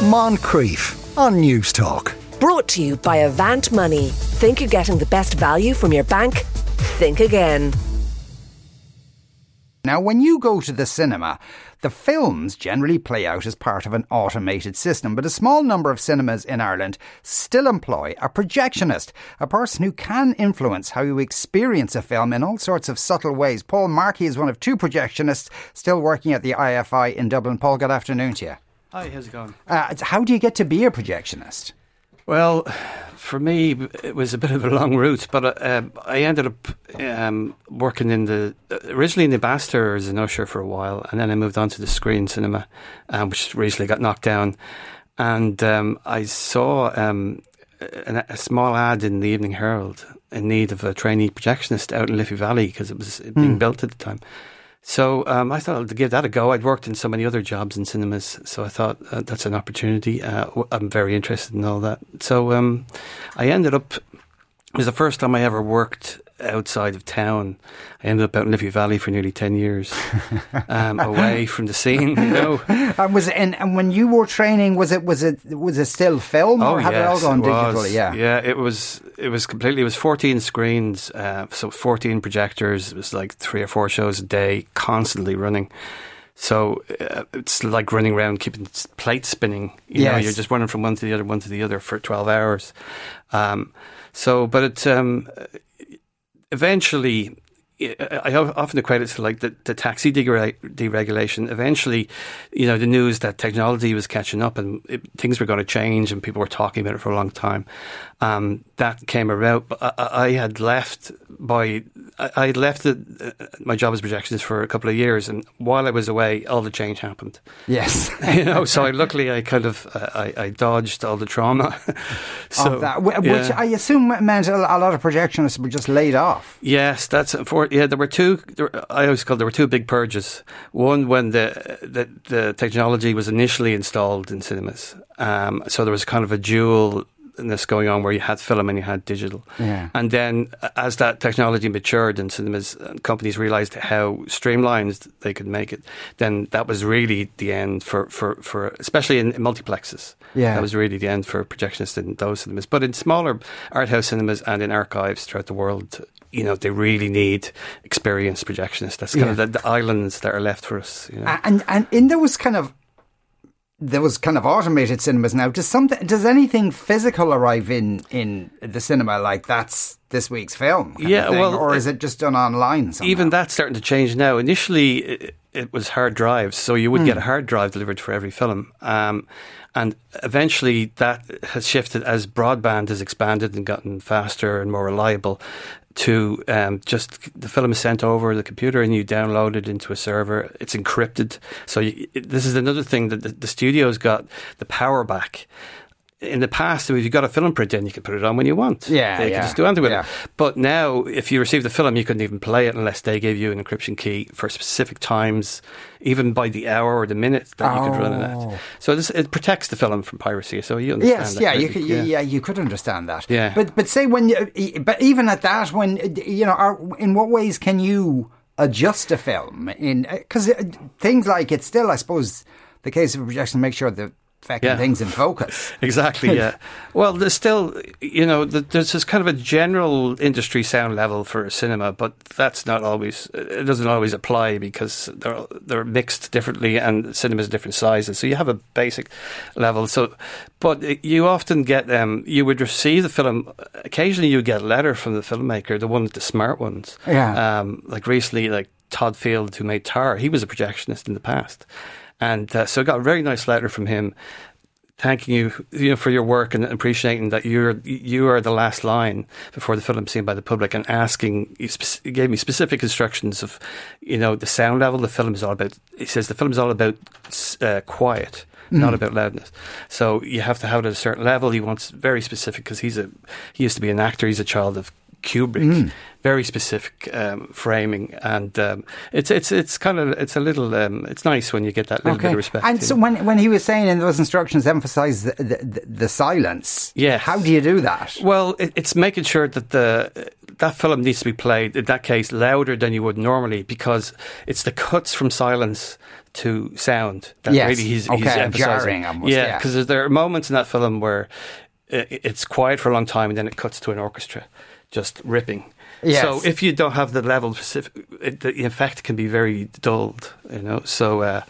Moncrieff on Newstalk. Brought to you by Avant Money. Think you're getting the best value from your bank? Think again. Now, when you go to the cinema, the films generally play out as part of an automated system, but a small number of cinemas in Ireland still employ a projectionist, a person who can influence how you experience a film in all sorts of subtle ways. Paul Markey is one of two projectionists still working at the IFI in Dublin. Paul, good afternoon to you. Hi, how's it going? Uh, how do you get to be a projectionist? Well, for me, it was a bit of a long route, but uh, I ended up um, working in the originally in the Ambassador as an usher for a while, and then I moved on to the screen cinema, um, which recently got knocked down. And um, I saw um, a, a, small ad in the Evening Herald in need of a trainee projectionist out in Liffey Valley because it was being mm. built at the time. So um, I thought I'd give that a go. I'd worked in so many other jobs in cinemas, so I thought uh, that's an opportunity. Uh, I'm very interested in all that. So um, I ended up. It was the first time I ever worked outside of town. I ended up out in Liffey Valley for nearly ten years, um, away from the scene. You know, and was and, and when you were training, was it was it was it still film oh, or had yes, it all gone digitally? Yeah, yeah, it was. It was completely. It was fourteen screens, uh, so fourteen projectors. It was like three or four shows a day, constantly running. So uh, it's like running around, keeping plates spinning. You yes. know, you're just running from one to the other, one to the other for twelve hours. Um, so, but it um, eventually, I often equate it to like the, the taxi deregulation. Eventually, you know, the news that technology was catching up and it, things were going to change and people were talking about it for a long time. Um, that came about. But I, I, had left by I had left the, uh, my job as projectionist for a couple of years, and while I was away, all the change happened. Yes, you know. So I, luckily, I kind of uh, I, I, dodged all the trauma. so of that, which yeah. I assume meant a lot of projectionists were just laid off. Yes, that's for yeah. There were two. There, I always call there were two big purges. One when the the, the technology was initially installed in cinemas, um, so there was kind of a dual this going on where you had film and you had digital. Yeah. And then as that technology matured and cinemas and companies realized how streamlined they could make it, then that was really the end for, for, for especially in, in multiplexes. Yeah. That was really the end for projectionists in those cinemas. But in smaller art house cinemas and in archives throughout the world, you know, they really need experienced projectionists. That's kind yeah. of the, the, islands that are left for us. You know? And and in those kind of there was kind of automated cinemas now. Does something, does anything physical arrive in in the cinema like that's this week's film? Yeah, well, or is it just done online? Somehow? Even that's starting to change now. Initially, it, it was hard drives, so you would mm. get a hard drive delivered for every film. Um, and eventually that has shifted as broadband has expanded and gotten faster and more reliable to um, just the film is sent over the computer and you download it into a server. It's encrypted. So you, this is another thing that the, the studio's got the power back in the past, if you got a film print in, you could put it on when you want. Yeah, they yeah. could just do anything with yeah. it. But now, if you receive the film, you couldn't even play it unless they gave you an encryption key for specific times, even by the hour or the minute that oh. you could run it at. Oh. So this, it protects the film from piracy. So you understand? Yes, that, yeah, you could, yeah. yeah, you could understand that. Yeah, but but say when, you, but even at that, when you know, are, in what ways can you adjust a film in because uh, things like it's still, I suppose, the case of projection make sure that affecting yeah. things in focus. exactly, yeah. well, there's still, you know, there's this kind of a general industry sound level for cinema, but that's not always, it doesn't always apply because they're, they're mixed differently and cinema's different sizes. So you have a basic level. So, but you often get, um, you would receive the film, occasionally you get a letter from the filmmaker, the one with the smart ones. Yeah. Um, like recently, like Todd Field, who made Tar, he was a projectionist in the past. And uh, so I got a very nice letter from him thanking you, you know, for your work and appreciating that you're you are the last line before the film's seen by the public, and asking he gave me specific instructions of, you know, the sound level. The film is all about. He says the film is all about uh, quiet. Mm. Not about loudness, so you have to have it at a certain level. He wants very specific because he's a he used to be an actor. He's a child of Kubrick, mm. very specific um, framing, and um, it's it's it's kind of it's a little um, it's nice when you get that little okay. bit of respect. And so when when he was saying in those instructions, emphasise the, the, the, silence. Yeah, how do you do that? Well, it, it's making sure that the that film needs to be played in that case louder than you would normally because it's the cuts from silence to sound that Yes. really he's, he's emphasizing. almost, yeah, yeah. because there are moments in that film where it's quiet for a long time and then it cuts to an orchestra just ripping. Yes. So if you don't have the level, it, the effect can be very dulled. You know, so. Uh,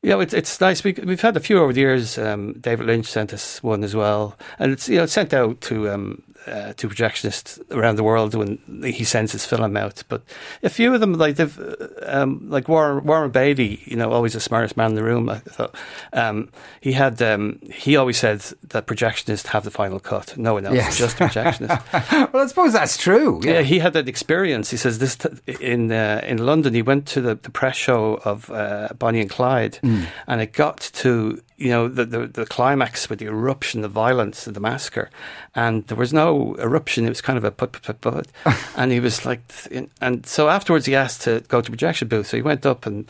you know, it's it's nice. We, we've had a few over the years. Um, David Lynch sent us one as well, and it's you know it's sent out to um, uh, to projectionists around the world when he sends his film out. But a few of them, like they've uh, um, like Warren, Warren Beatty, you know, always the smartest man in the room. I thought um, he had um, he always said that projectionists have the final cut. No one else, Yes. just projectionists. well, I suppose that's true. Yeah, he had that experience. He says this t- in uh, in London. He went to the, the press show of uh, Bonnie and Clyde, and it got to you know the, the the climax with the eruption, the violence, and the massacre, and there was no eruption. It was kind of a put put put, put. and he was like, and so afterwards he asked to go to projection booth. So he went up and.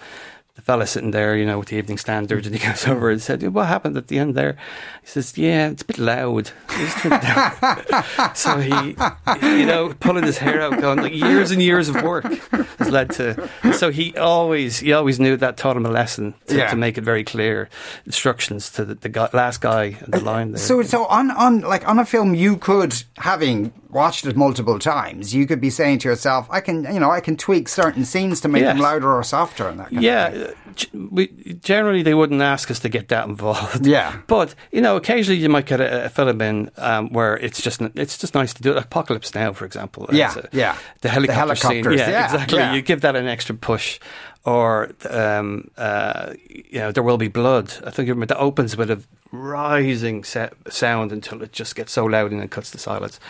The fella sitting there, you know, with the Evening Standard, and he goes over and said, "What happened at the end there?" He says, "Yeah, it's a bit loud." He just turned it down. so he, you know, pulling his hair out, going like years and years of work has led to. So he always, he always knew that taught him a lesson to, Yeah. to make it very clear instructions to the, the guy, last guy in the uh, line there. So, so on, on like on a film, you could, having watched it multiple times, you could be saying to yourself, "I can, you know, I can tweak certain scenes to make them louder or softer." And that. Kind Of thing. yeah, uh, we, generally they wouldn't ask us to get that involved. Yeah. but you know, occasionally you might get a, a film in um, where it's just it's just nice to do it. Apocalypse Now, for example. Yeah, yeah. The helicopter scene. helicopters, Yeah, yeah, exactly. yeah. You give that an extra push. Or um, uh, you know, there will be blood. I think that opens with a rising sound until it just gets so loud and then cuts to silence.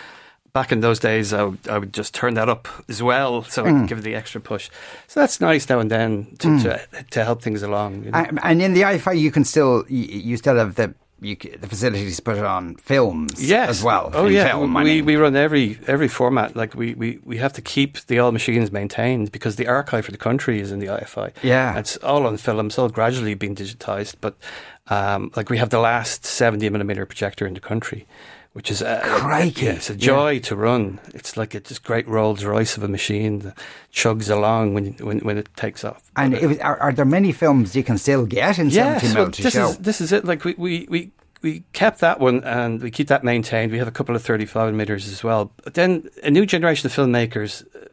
Back in those days, I would, I would just turn that up as well, so Mm. I could give it the extra push. So that's nice now and then to to, to help things along. You know? And, and in the IFI, you can still, you, still have the. You, the facilities put on films Yes. as well. Oh yeah. film, I we mean. we run every every format. Like we, we, we have to keep the old machines maintained because the archive for the country is in the IFI. Yeah. It's all on film, it's all gradually being digitized. But um, like we have the last seventy millimeter projector in the country. Which is a, Crikey. yeah, it's a joy to run. It's like a just great Rolls Royce of a machine that chugs along when when, when it takes off. and uh, it was, are, are there many films you can still get in Yes, 70 well, this show? is this is it. Like we, we, we, we kept that one and we keep that maintained. We have a couple of thirty five millimeters as well. But then a new generation of filmmakers uh,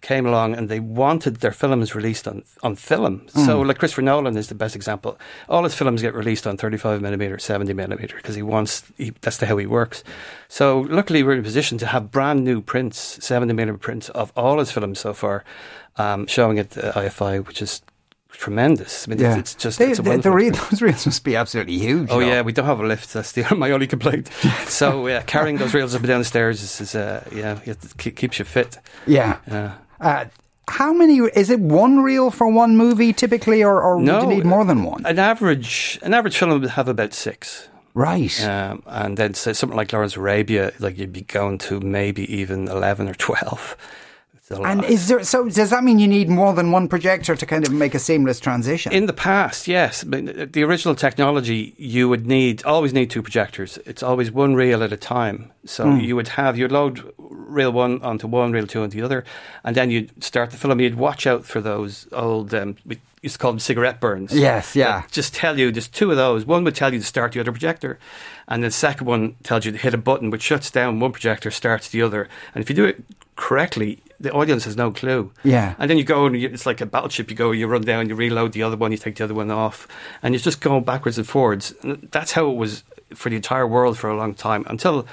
came along and they wanted their films released on on film. So like Christopher Nolan is the best example. All his films get released on thirty five millimeter, seventy millimeter because he wants he, that's the how he works. So luckily we're in a position to have brand new prints, seventy millimeter prints of all his films so far, um, showing at the IFI, which is tremendous. I mean, yeah. it's, it's, just they, it's they, the re- those reels must be absolutely huge. Oh yeah, we don't have a lift. That's the, my only complaint. so yeah, carrying those reels up and down the stairs is, is uh, yeah, it keeps you fit. Yeah. Uh, uh, how many is it one reel for one movie typically or, or no, do you need more than one an average an average film would have about six right um, and then say something like lawrence arabia like you'd be going to maybe even 11 or 12 and is there? So does that mean you need more than one projector to kind of make a seamless transition? In the past, yes. The original technology, you would need always need two projectors. It's always one reel at a time. So you would have you'd load reel one onto one, reel two onto the other, and then you'd start the film. You'd watch out for those old um, we used to call them cigarette burns. Yes, yeah. Just tell you there's two of those. One would tell you to start the other projector, and then the second one tells you to hit a button which shuts down one projector, starts the other. And if you do it correctly, the audience has no clue. Yeah. And then you go and you, it's like a battleship. You go, you run down, you reload the other one, you take the other one off, and you're just going backwards and forwards. And that's how it was for the entire world for a long time until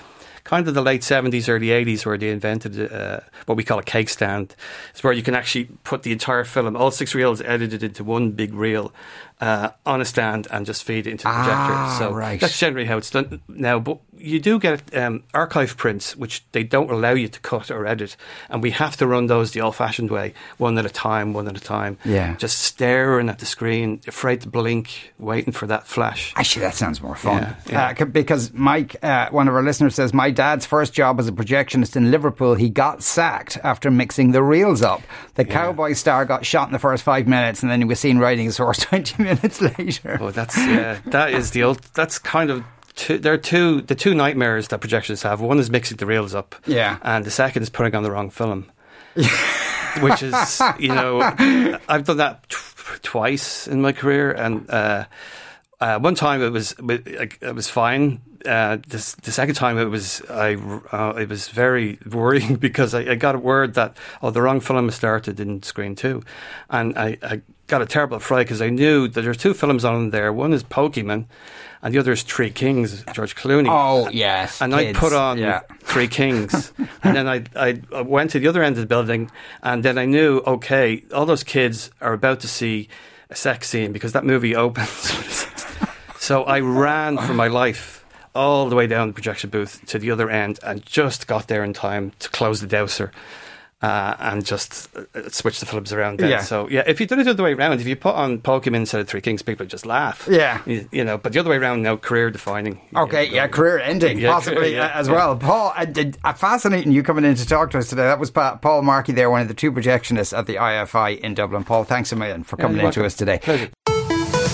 kind of the late 70s, early 80s, where they invented uh, what we call a cake stand. It's where you can actually put the entire film, all six reels edited into one big reel uh, on a stand and just feed it into the projector. Ah, so right. that's generally how it's done now. But you do get um, archive prints, which they don't allow you to cut or edit, and we have to run those the old-fashioned way, one at a time, one at a time. Yeah. just staring at the screen, afraid to blink, waiting for that flash. Actually, that sounds more fun. Yeah, yeah. Uh, c- because Mike, uh, one of our listeners, says my dad's first job as a projectionist in Liverpool, he got sacked after mixing the reels up. The cowboy star got shot in the first five minutes, and then he was seen riding his horse twenty minutes later. Oh, that's yeah, that is the old. That's kind of two, there are two the two nightmares that projectionists have. One is mixing the reels up, Yeah. and the second is putting on the wrong film. which is you know I've done that tw- twice in my career, and uh, uh, one time it was it was fine. Uh, this, the second time it was I uh, it was very worrying because I, I, got a word that oh the wrong film started in screen two, and I, I got a terrible fright because I knew that there's two films on there. One is Pokemon, and the other is Three Kings, George Clooney. Oh yes, and I put on yeah. Three Kings, and then I, I went to the other end of the building, and then I knew okay, all those kids are about to see a sex scene because that movie opens. so I ran for my life all the way down the projection booth to the other end and just got there in time to close the dowser. Uh, and just uh, switch the films around. Then. Yeah. So yeah, if you did it the other way around, if you put on Pokemon instead of Three Kings, people would just laugh. Yeah. you, you know. But the other way around, now career defining. Okay, yeah, career ending, Yeah, possibly career, yeah, uh, as yeah. well. Paul, uh, did, uh, fascinating you coming in to talk to us today. That was pa- Paul Markey there, one of the two projectionists at the IFI in Dublin. Paul, thanks a million for coming you're in to us today. Pleasure.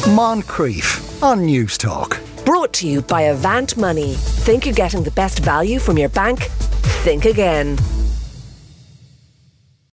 Moncrieff on Newstalk. Brought to you by Avant Money. Think you're getting the best value from your bank? Think again.